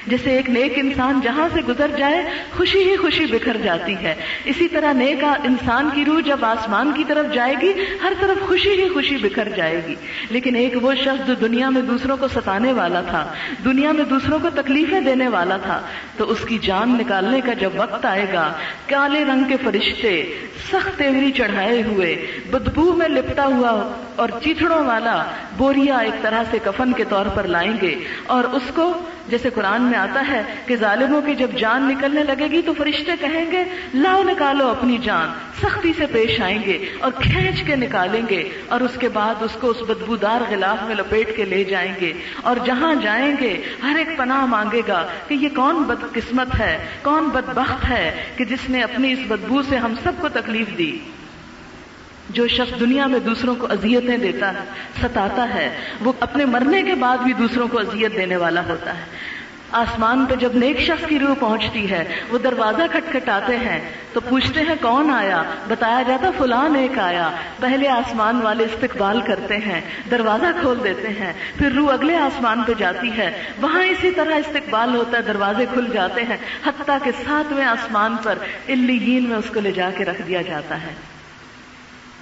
S2: جیسے ایک نیک انسان جہاں سے گزر جائے، خوشی ہی خوشی بکھر جاتی ہے۔ اسی طرح نیک انسان کی روح جب آسمان کی طرف جائے گی، ہر طرف خوشی ہی خوشی بکھر جائے گی۔ لیکن ایک وہ شخص جو دنیا میں دوسروں کو ستانے والا تھا، دنیا میں دوسروں کو تکلیفیں دینے والا تھا، تو اس کی جان نکالنے کا جب وقت آئے گا، کالے رنگ کے فرشتے سخت تیوری چڑھائے ہوئے، بدبو میں لپٹا ہوا اور چیتڑوں والا بوریا ایک طرح سے کفن کے طور پر لائیں گے اور اس کو جیسے قرآن میں آتا ہے کہ ظالموں کی جب جان نکلنے لگے گی تو فرشتے کہیں گے، لاؤ نکالو اپنی جان، سختی سے پیش آئیں گے اور کھینچ کے نکالیں گے اور اس کے بعد اس کو اس بدبودار غلاف میں لپیٹ کے لے جائیں گے اور جہاں جائیں گے، ہر ایک پناہ مانگے گا کہ یہ کون بد قسمت ہے، کون بدبخت ہے کہ جس نے اپنی اس بدبو سے ہم سب کو تکلیف دی۔ جو شخص دنیا میں دوسروں کو اذیتیں دیتا ہے، ستاتا ہے، وہ اپنے مرنے کے بعد بھی دوسروں کو اذیت دینے والا ہوتا ہے۔ آسمان پہ جب نیک شخص کی روح پہنچتی ہے، وہ دروازہ کھٹکھٹاتے ہیں، تو پوچھتے ہیں کون آیا؟ بتایا جاتا فلاں ایک آیا۔ پہلے آسمان والے استقبال کرتے ہیں، دروازہ کھول دیتے ہیں، پھر روح اگلے آسمان پہ جاتی ہے۔ وہاں اسی طرح استقبال ہوتا ہے، دروازے کھل جاتے ہیں، حتیٰ کے ساتویں آسمان پر الین میں اس کو لے جا کے رکھ دیا جاتا ہے۔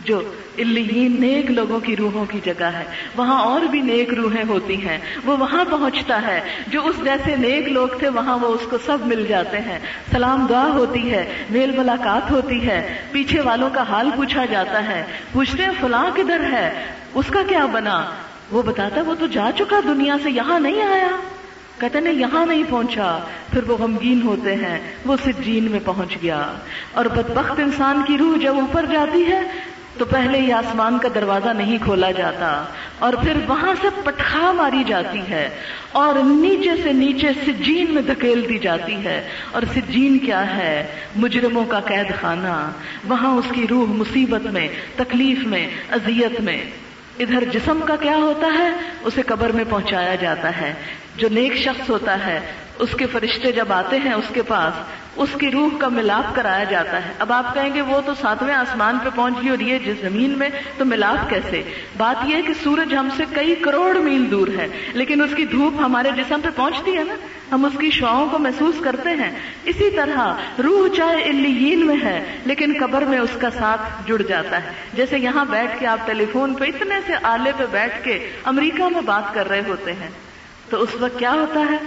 S2: جو الین نیک لوگوں کی روحوں کی جگہ ہے، وہاں اور بھی نیک روحیں ہوتی ہیں۔ وہ وہاں پہنچتا ہے۔ جو اس جیسے نیک لوگ تھے، وہاں وہ اس کو سب مل جاتے ہیں۔ سلام دعا ہوتی ہے، میل ملاقات ہوتی ہے۔ پیچھے والوں کا حال پوچھا جاتا ہے۔ پوچھتے ہیں، فلاں کدھر ہے؟ اس کا کیا بنا؟ وہ بتاتا وہ تو جا چکا دنیا سے، یہاں نہیں آیا۔ کہتے نہیں، یہاں نہیں پہنچا۔ پھر وہ غمگین ہوتے ہیں۔ وہ سجین میں پہنچ گیا۔ اور بدبخت انسان کی روح جب اوپر جاتی ہے تو پہلے ہی آسمان کا دروازہ نہیں کھولا جاتا اور پھر وہاں سے پٹخا ماری جاتی ہے اور نیچے سے نیچے سجین میں دھکیل دی جاتی ہے اور سجین کیا ہے؟ مجرموں کا قید خانہ وہاں اس کی روح مصیبت میں، تکلیف میں، اذیت میں۔ ادھر جسم کا کیا ہوتا ہے؟ اسے قبر میں پہنچایا جاتا ہے۔ جو نیک شخص ہوتا ہے اس کے فرشتے جب آتے ہیں اس کے پاس، اس کی روح کا ملاپ کرایا جاتا ہے۔ اب آپ کہیں گے، وہ تو ساتویں آسمان پہ پہنچ گئی اور یہ جس زمین میں، تو ملاپ کیسے؟ بات یہ ہے کہ سورج ہم سے کئی کروڑ میل دور ہے، لیکن اس کی دھوپ ہمارے جسم پہ پہنچتی ہے نا۔ ہم اس کی شعاؤں کو محسوس کرتے ہیں۔ اسی طرح روح چاہے الین میں ہے، لیکن قبر میں اس کا ساتھ جڑ جاتا ہے۔ جیسے یہاں بیٹھ کے آپ ٹیلی فون پہ اتنے سے آلے پہ بیٹھ کے امریکہ میں بات کر رہے ہوتے ہیں، تو اس وقت کیا ہوتا ہے؟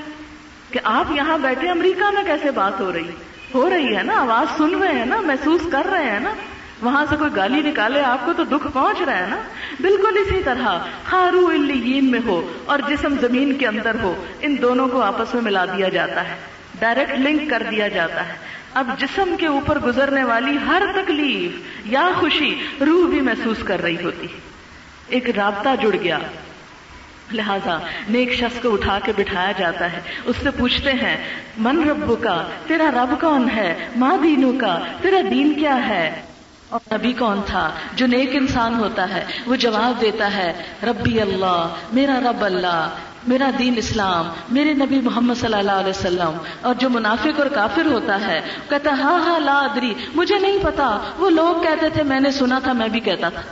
S2: کہ آپ یہاں بیٹھے امریکہ میں کیسے بات ہو رہی؟ ہو رہی ہے نا؟ آواز سن رہے ہیں نا؟ محسوس کر رہے ہیں نا؟ وہاں سے کوئی گالی نکالے آپ کو تو دکھ پہنچ رہا ہے نا؟ بالکل اسی طرح، خارو الین میں ہو اور جسم زمین کے اندر ہو، ان دونوں کو آپس میں ملا دیا جاتا ہے ڈائریکٹ لنک کر دیا جاتا ہے۔ اب جسم کے اوپر گزرنے والی ہر تکلیف یا خوشی روح بھی محسوس کر رہی ہوتی۔ ایک رابطہ جڑ گیا۔ لہذا نیک شخص کو اٹھا کے بٹھایا جاتا ہے۔ اس سے پوچھتے ہیں، من رب کا تیرا رب کون ہے؟ ماں دینوں کا تیرا دین کیا ہے؟ اور نبی کون تھا؟ جو نیک انسان ہوتا ہے، وہ جواب دیتا ہے، ربی اللہ، میرا رب اللہ، میرا دین اسلام، میرے نبی محمد صلی اللہ علیہ وسلم۔ اور جو منافق اور کافر ہوتا ہے کہتا ہاں ہاں لا ادری، مجھے نہیں پتا۔ وہ لوگ کہتے تھے، میں نے سنا تھا، میں بھی کہتا تھا۔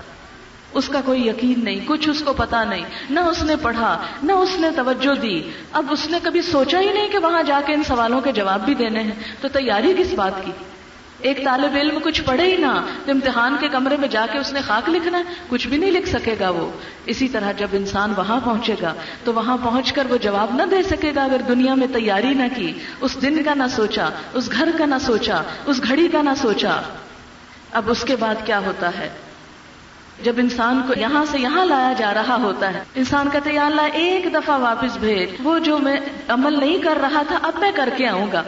S2: اس کا کوئی یقین نہیں، کچھ اس کو پتا نہیں، نہ اس نے پڑھا، نہ اس نے توجہ دی۔ اب اس نے کبھی سوچا ہی نہیں کہ وہاں جا کے ان سوالوں کے جواب بھی دینے ہیں۔ تو تیاری کس بات کی؟ ایک طالب علم کچھ پڑھے ہی نہ تو امتحان کے کمرے میں جا کے اس نے خاک لکھنا ہے، کچھ بھی نہیں لکھ سکے گا وہ۔ اسی طرح جب انسان وہاں پہنچے گا، تو وہاں پہنچ کر وہ جواب نہ دے سکے گا اگر دنیا میں تیاری نہ کی، اس دن کا نہ سوچا، اس گھر کا نہ سوچا، اس گھڑی کا نہ سوچا۔ اب اس کے بعد کیا ہوتا ہے؟ جب انسان کو یہاں سے یہاں لایا جا رہا ہوتا ہے، انسان کہتے یا اللہ، ایک دفعہ واپس بھیج۔ وہ جو میں عمل نہیں کر رہا تھا، اب میں کر کے آؤں گا۔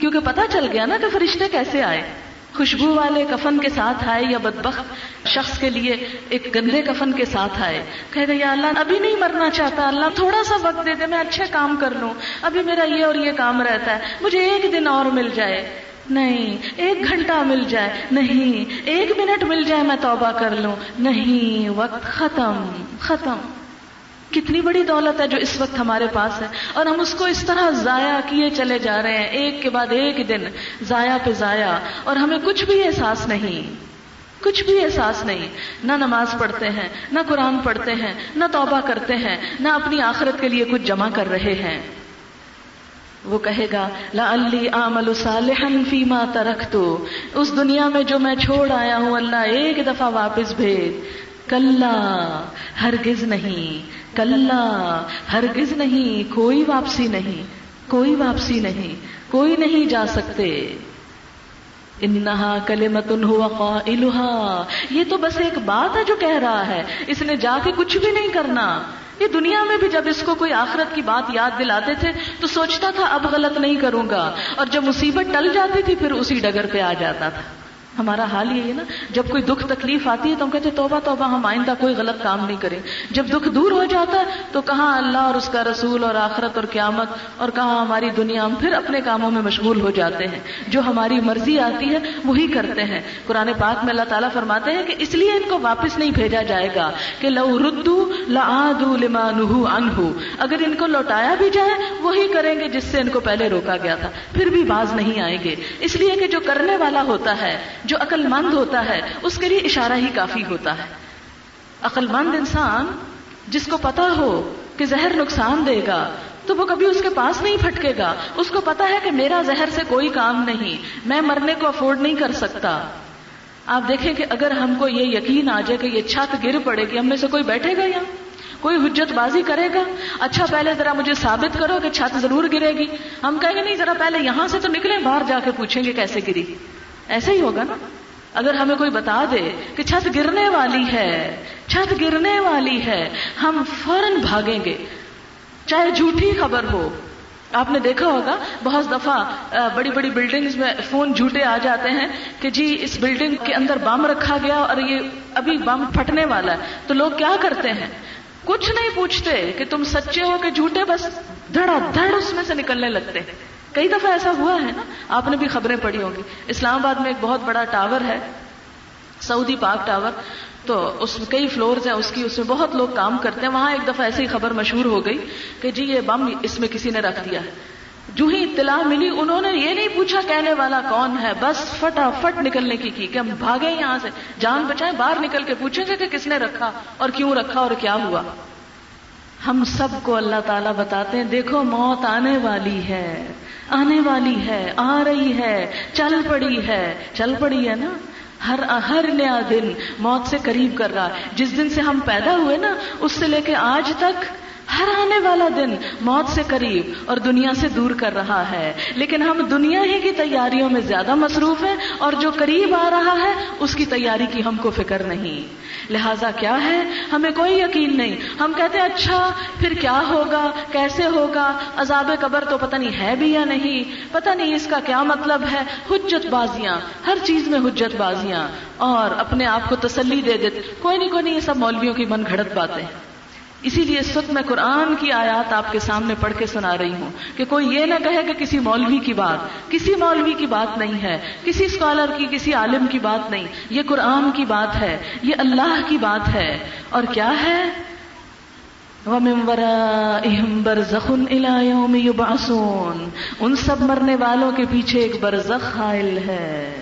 S2: کیونکہ پتا چل گیا نا کہ فرشتے کیسے آئے۔ خوشبو والے کفن کے ساتھ آئے یا بدبخت شخص کے لیے ایک گندے کفن کے ساتھ آئے۔ کہ یا اللہ، ابھی نہیں مرنا چاہتا۔ اللہ، تھوڑا سا وقت دے دے، میں اچھے کام کر لوں۔ ابھی میرا یہ اور یہ کام رہتا ہے۔ مجھے ایک دن اور مل جائے۔ نہیں، ایک گھنٹہ مل جائے، نہیں، ایک منٹ مل جائے میں توبہ کر لوں، نہیں، وقت ختم ختم۔ کتنی بڑی دولت ہے جو اس وقت ہمارے پاس ہے۔ اور ہم اس کو اس طرح ضائع کیے چلے جا رہے ہیں، ایک کے بعد ایک دن، ضائع پہ ضائع۔ اور ہمیں کچھ بھی احساس نہیں، کچھ بھی احساس نہیں۔ نہ نماز پڑھتے ہیں، نہ قرآن پڑھتے ہیں، نہ توبہ کرتے ہیں، نہ اپنی آخرت کے لیے کچھ جمع کر رہے ہیں۔ وہ کہے گا، لا عمل صالحا فیما ترکتو. اس دنیا میں جو میں چھوڑ آیا ہوں، اللہ ایک دفعہ واپس بھیج۔ کل ہرگز نہیں۔ کل ہرگز نہیں۔ کوئی واپسی نہیں۔ کوئی واپسی نہیں۔ کوئی نہیں جا سکتے۔ انہا کلمتن ہوا قائلہا۔ یہ تو بس ایک بات ہے جو کہہ رہا ہے۔ اس نے جا کے کچھ بھی نہیں کرنا۔ یہ دنیا میں بھی جب اس کو کوئی آخرت کی بات یاد دلاتے تھے تو سوچتا تھا اب غلط نہیں کروں گا اور جب مصیبت ٹل جاتی تھی پھر اسی ڈگر پہ آ جاتا تھا۔ ہمارا حال یہ ہے نا، جب کوئی دکھ تکلیف آتی ہے تو ہم کہتے توبہ توبہ، ہم آئندہ کوئی غلط کام نہیں کریں۔ جب دکھ دور ہو جاتا ہے تو کہاں اللہ اور اس کا رسول اور آخرت اور قیامت اور کہاں ہماری دنیا، ہم پھر اپنے کاموں میں مشغول ہو جاتے ہیں۔ جو ہماری مرضی آتی ہے وہی کرتے ہیں۔ قرآن پاک میں اللہ تعالیٰ فرماتے ہیں کہ اس لیے ان کو واپس نہیں بھیجا جائے گا کہ لو ردو لو لما انہو اگر ان کو لوٹایا بھی جائے، وہی کریں گے جس سے ان کو پہلے روکا گیا تھا۔ پھر بھی باز نہیں آئیں گے۔ اس لیے کہ جو کرنے والا ہوتا ہے جو عقل مند ہوتا ہے، اس کے لیے اشارہ ہی کافی ہوتا ہے۔ عقل مند انسان، جس کو پتا ہو کہ زہر نقصان دے گا، تو وہ کبھی اس کے پاس نہیں پھٹکے گا۔ اس کو پتا ہے کہ میرا زہر سے کوئی کام نہیں، میں مرنے کو افورڈ نہیں کر سکتا۔ آپ دیکھیں کہ اگر ہم کو یہ یقین آ جائے کہ یہ چھت گر پڑے گی، ہم میں سے کوئی بیٹھے گا یہاں کوئی حجت بازی کرے گا؟ اچھا پہلے ذرا مجھے ثابت کرو کہ چھت ضرور گرے گی۔ ہم کہیں گے نہیں، ذرا پہلے یہاں سے تو نکلے باہر جا کے پوچھیں گے کیسے گری۔ ایسا ہی ہوگا نا؟ اگر ہمیں کوئی بتا دے کہ چھت گرنے والی ہے، چھت گرنے والی ہے، ہم فوراً بھاگیں گے۔ چاہے جھوٹی خبر ہو۔ آپ نے دیکھا ہوگا، بہت دفعہ بڑی بڑی بلڈنگز میں فون جھوٹے آ جاتے ہیں کہ جی اس بلڈنگ کے اندر بم رکھا گیا اور یہ ابھی بم پھٹنے والا ہے۔ تو لوگ کیا کرتے ہیں؟ کچھ نہیں پوچھتے کہ تم سچے ہو کہ جھوٹے؟ بس دھڑا دھڑ اس میں سے نکلنے لگتے ہیں۔ کئی دفعہ ایسا ہوا ہے نا، آپ نے بھی خبریں پڑھی ہوں گی۔ اسلام آباد میں ایک بہت بڑا ٹاور ہے، سعودی پاک ٹاور۔ تو اس میں کئی فلورز ہیں، اس کی، اس میں بہت لوگ کام کرتے ہیں۔ وہاں ایک دفعہ ایسی خبر مشہور ہو گئی کہ جی یہ بم اس میں کسی نے رکھ دیا ہے۔ جو ہی اطلاع ملی، انہوں نے یہ نہیں پوچھا کہنے والا کون ہے۔ بس فٹا فٹ نکلنے کی کی کہ ہم بھاگے یہاں سے۔ جان بچائیں، باہر نکل کے پوچھیں گے کہ کس نے رکھا اور کیوں رکھا اور کیا ہوا۔ ہم سب کو اللہ تعالیٰ بتاتے ہیں، دیکھو موت آنے والی ہے۔ آنے والی ہے، آ رہی ہے، چل پڑی ہے۔ چل پڑی ہے نا؟ ہر ہر نیا دن موت سے قریب کر رہا جس دن سے ہم پیدا ہوئے نا، اس سے لے کے آج تک ہر آنے والا دن موت سے قریب اور دنیا سے دور کر رہا ہے۔ لیکن ہم دنیا ہی کی تیاریوں میں زیادہ مصروف ہیں اور جو قریب آ رہا ہے، اس کی تیاری کی ہم کو فکر نہیں۔ لہذا کیا ہے؟ ہمیں کوئی یقین نہیں۔ ہم کہتے ہیں اچھا پھر کیا ہوگا؟ کیسے ہوگا؟ عذاب قبر تو پتہ نہیں ہے بھی یا نہیں۔ پتہ نہیں اس کا کیا مطلب ہے۔ حجت بازیاں، ہر چیز میں حجت بازیاں۔ اور اپنے آپ کو تسلی دے دیتے۔ کوئی نہیں کوئی نہیں، یہ سب مولویوں کی من گھڑت باتیں۔ اسی لیے اس وقت میں قرآن کی آیات آپ کے سامنے پڑھ کے سنا رہی ہوں کہ کوئی یہ نہ کہے کہ کسی مولوی کی بات، کسی مولوی کی بات نہیں ہے، کسی اسکالر کی، کسی عالم کی بات نہیں، یہ قرآن کی بات ہے، یہ اللہ کی بات ہے۔ اور کیا ہے؟ باسون ان سب مرنے والوں کے پیچھے ایک برزخ حائل ہے۔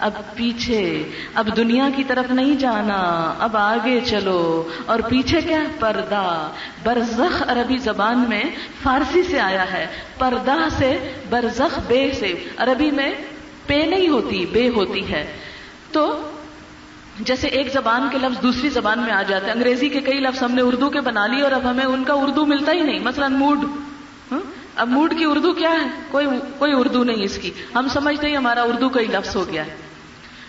S2: اب پیچھے، اب دنیا کی طرف نہیں جانا، اب آگے چلو۔ اور پیچھے کیا؟ پردہ۔ برزخ عربی زبان میں فارسی سے آیا ہے۔ پردہ سے برزخ بے سے۔ عربی میں پے نہیں ہوتی، بے ہوتی ہے۔ تو جیسے ایک زبان کے لفظ دوسری زبان میں آ جاتے ہیں۔ انگریزی کے کئی لفظ ہم نے اردو کے بنا لی اور اب ہمیں ان کا اردو ملتا ہی نہیں۔ مثلا موڈ۔ اب موڈ کی اردو کیا ہے؟ کوئی کوئی اردو نہیں اس کی۔ ہم سمجھتے ہیں ہمارا اردو کا ہی لفظ ہو گیا ہے۔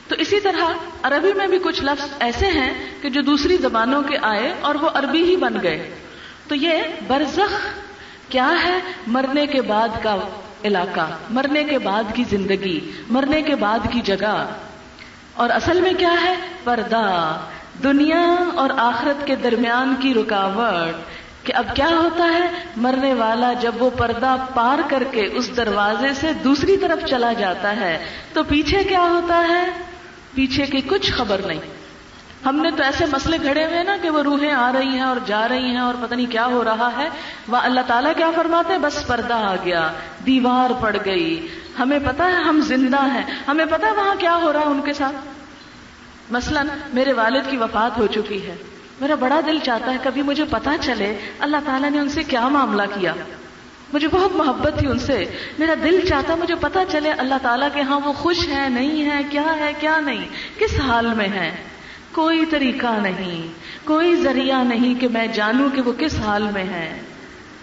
S2: تو اسی طرح عربی میں بھی کچھ لفظ ایسے ہیں کہ جو دوسری زبانوں کے آئے اور وہ عربی ہی بن گئے۔ تو یہ برزخ کیا ہے؟ مرنے کے بعد کا علاقہ، مرنے کے بعد کی زندگی، مرنے کے بعد کی جگہ۔ اور اصل میں کیا ہے؟ پردہ۔ دنیا اور آخرت کے درمیان کی رکاوٹ کہ اب کیا ہوتا ہے؟ مرنے والا جب وہ پردہ پار کر کے اس دروازے سے دوسری طرف چلا جاتا ہے تو پیچھے کیا ہوتا ہے؟ پیچھے کی کچھ خبر نہیں۔ ہم نے تو ایسے مسئلے کھڑے ہوئے نا کہ وہ روحیں آ رہی ہیں اور جا رہی ہیں اور پتہ نہیں کیا ہو رہا ہے۔ وہ اللہ تعالیٰ کیا فرماتے ہیں؟ بس پردہ آ گیا، دیوار پڑ گئی۔ ہمیں پتا ہے ہم زندہ ہیں۔ ہمیں پتا ہے وہاں کیا ہو رہا ہے ان کے ساتھ۔ مثلا میرے والد کی وفات ہو چکی ہے۔ میرا بڑا دل چاہتا ہے، کبھی مجھے پتا چلے اللہ تعالیٰ نے ان سے کیا معاملہ کیا۔ مجھے بہت محبت تھی ان سے۔ میرا دل چاہتا، مجھے پتا چلے اللہ تعالیٰ کے ہاں وہ خوش ہے نہیں ہے کیا ہے کیا نہیں، کس حال میں ہے کوئی طریقہ نہیں، کوئی ذریعہ نہیں کہ میں جانوں کہ وہ کس حال میں ہے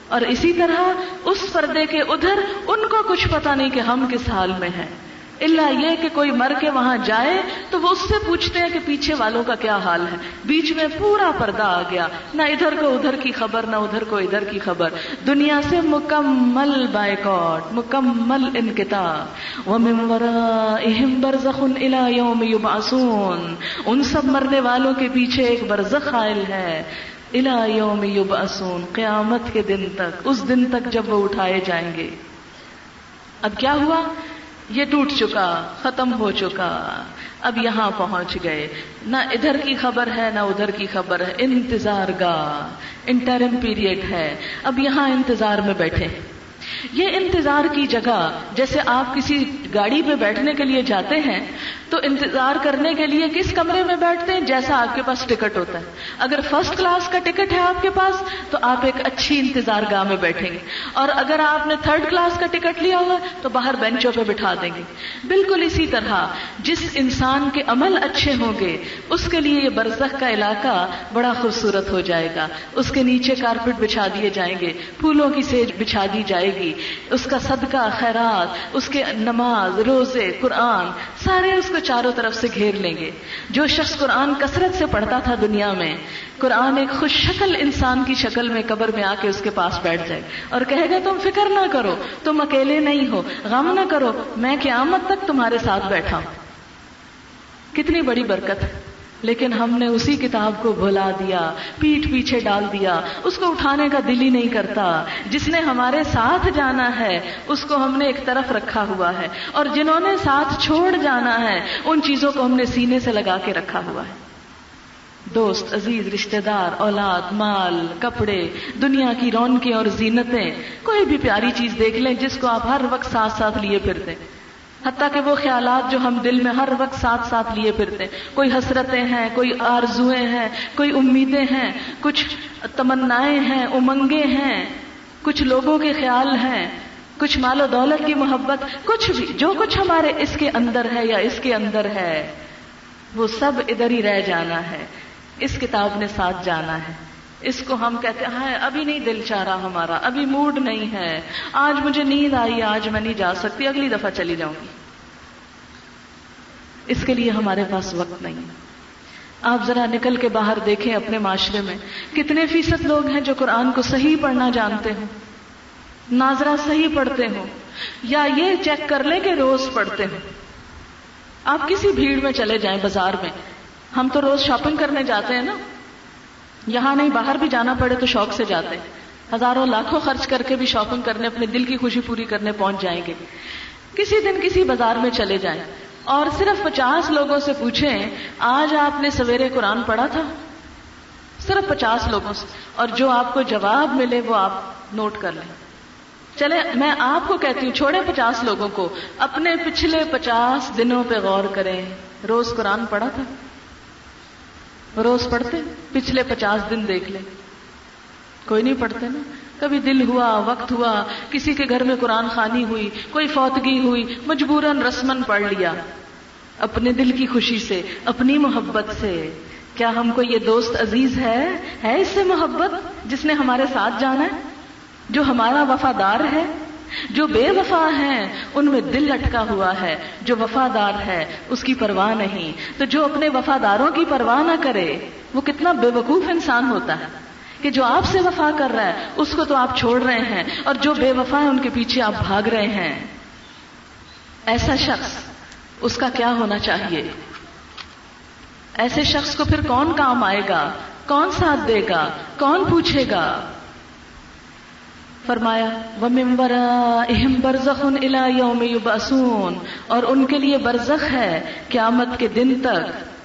S2: اور اسی طرح اس پردے کے ادھر ان کو کچھ پتا نہیں کہ ہم کس حال میں ہیں۔ اللہ یہ کہ کوئی مر کے وہاں جائے تو وہ اس سے پوچھتے ہیں کہ پیچھے والوں کا کیا حال ہے۔ بیچ میں پورا پردہ آ گیا۔ نہ ادھر کو ادھر کی خبر، نہ ادھر کو ادھر کی خبر۔ دنیا سے مکمل بائیکاٹ، مکمل انکتاب یبعثون ان سب مرنے والوں کے پیچھے ایک برزخ قائل ہے۔ الا یوم یبعثون قیامت کے دن تک، اس دن تک جب وہ اٹھائے جائیں گے۔ اب کیا ہوا؟ یہ ٹوٹ چکا، ختم ہو چکا۔ اب یہاں پہنچ گئے۔ نہ ادھر کی خبر ہے، نہ ادھر کی خبر ہے۔ انتظار گاہ۔ انٹرم پیریڈ ہے۔ اب یہاں انتظار میں بیٹھے۔ یہ انتظار کی جگہ، جیسے آپ کسی گاڑی پہ بیٹھنے کے لیے جاتے ہیں تو انتظار کرنے کے لیے کس کمرے میں بیٹھتے ہیں؟ جیسا آپ کے پاس ٹکٹ ہوتا ہے۔ اگر فرسٹ کلاس کا ٹکٹ ہے آپ کے پاس، تو آپ ایک اچھی انتظار گاہ میں بیٹھیں گے۔ اور اگر آپ نے تھرڈ کلاس کا ٹکٹ لیا ہوا تو باہر بینچوں پہ بٹھا دیں گے۔ بالکل اسی طرح، جس انسان کے عمل اچھے ہوں گے، اس کے لیے یہ برزخ کا علاقہ بڑا خوبصورت ہو جائے گا۔ اس کے نیچے کارپیٹ بچھا دیے جائیں گے، پھولوں کی سیج بچھا دی جائے گی۔ اس کا صدقہ، خیرات، اس کے نماز، روزے، قرآن، سارے اس کو چاروں طرف سے گھیر لیں گے۔ جو شخص قرآن کثرت سے پڑھتا تھا دنیا میں، قرآن ایک خوش شکل انسان کی شکل میں قبر میں آ کے اس کے پاس بیٹھ جائے۔ اور کہے گا، تم فکر نہ کرو، تم اکیلے نہیں ہو، غم نہ کرو، میں قیامت تک تمہارے ساتھ بیٹھا ہوں۔ کتنی بڑی برکت۔ ہے لیکن ہم نے اسی کتاب کو بھلا دیا پیٹ پیچھے ڈال دیا، اس کو اٹھانے کا دل ہی نہیں کرتا۔ جس نے ہمارے ساتھ جانا ہے، اس کو ہم نے ایک طرف رکھا ہوا ہے۔ اور جنہوں نے ساتھ چھوڑ جانا ہے، ان چیزوں کو ہم نے سینے سے لگا کے رکھا ہوا ہے۔ دوست، عزیز، رشتہ دار، اولاد، مال، کپڑے، دنیا کی رونقیں اور زینتیں، کوئی بھی پیاری چیز دیکھ لیں جس کو آپ ہر وقت ساتھ ساتھ لیے پھرتے۔ حتیٰ کہ وہ خیالات جو ہم دل میں ہر وقت ساتھ ساتھ لیے پھرتے ہیں۔ کوئی حسرتیں ہیں، کوئی آرزویں ہیں، کوئی امیدیں ہیں، کچھ تمنائیں ہیں، امنگیں ہیں، کچھ لوگوں کے خیال ہیں، کچھ مال و دولت کی محبت، کچھ بھی، جو کچھ ہمارے اس کے اندر ہے یا اس کے اندر ہے، وہ سب ادھر ہی رہ جانا ہے۔ اس کتاب نے ساتھ جانا ہے۔ اس کو ہم کہتے ہیں ابھی نہیں دل چاہ رہا ہمارا، ابھی موڈ نہیں ہے، آج مجھے نیند آئی، آج میں نہیں جا سکتی، اگلی دفعہ چلی جاؤں گی۔ اس کے لیے ہمارے پاس وقت نہیں آپ ذرا نکل کے باہر دیکھیں اپنے معاشرے میں، کتنے فیصد لوگ ہیں جو قرآن کو صحیح پڑھنا جانتے ہوں، ناظرہ صحیح پڑھتے ہوں، یا یہ چیک کر لیں کہ روز پڑھتے ہوں۔ آپ کسی بھیڑ میں چلے جائیں بازار میں، ہم تو روز شاپنگ کرنے جاتے ہیں نا۔ یہاں نہیں، باہر بھی جانا پڑے تو شوق سے جاتے۔ ہیں ہزاروں لاکھوں خرچ کر کے بھی شاپنگ کرنے، اپنے دل کی خوشی پوری کرنے پہنچ جائیں گے۔ کسی دن کسی بازار میں چلے جائیں۔ اور صرف پچاس لوگوں سے پوچھیں، آج آپ نے سویرے قرآن پڑھا تھا؟ صرف پچاس لوگوں سے۔ اور جو آپ کو جواب ملے، وہ آپ نوٹ کر لیں۔ چلے میں آپ کو کہتی ہوں چھوڑے پچاس لوگوں کو۔ اپنے پچھلے پچاس دنوں پہ غور کریں۔ روز قرآن پڑھا تھا؟ روز پڑھتے پچھلے پچاس دن دیکھ لیں۔ کوئی نہیں پڑھتے نا۔ کبھی دل ہوا، وقت ہوا، کسی کے گھر میں قرآن خانی ہوئی، کوئی فوتگی ہوئی، مجبوراً رسمن پڑھ لیا۔ اپنے دل کی خوشی سے، اپنی محبت سے۔ کیا ہم کو یہ دوست عزیز ہے؟ ہے اس سے محبت جس نے ہمارے ساتھ جانا ہے؟ جو ہمارا وفادار ہے؟ جو بے وفا ہیں، ان میں دل لٹکا ہوا ہے۔ جو وفادار ہے، اس کی پرواہ نہیں۔ تو جو اپنے وفاداروں کی پرواہ نہ کرے، وہ کتنا بے وقوف انسان ہوتا ہے۔ کہ جو آپ سے وفا کر رہا ہے، اس کو تو آپ چھوڑ رہے ہیں۔ اور جو بے وفا ہے، ان کے پیچھے آپ بھاگ رہے ہیں۔ ایسا شخص، اس کا کیا ہونا چاہیے؟ ایسے شخص کو پھر کون کام آئے گا؟ کون ساتھ دے گا؟ کون پوچھے گا؟ فرمایا وہ اہم برزخ ان الا یوم اور ان کے لیے برزخ ہے قیامت کے دن تک۔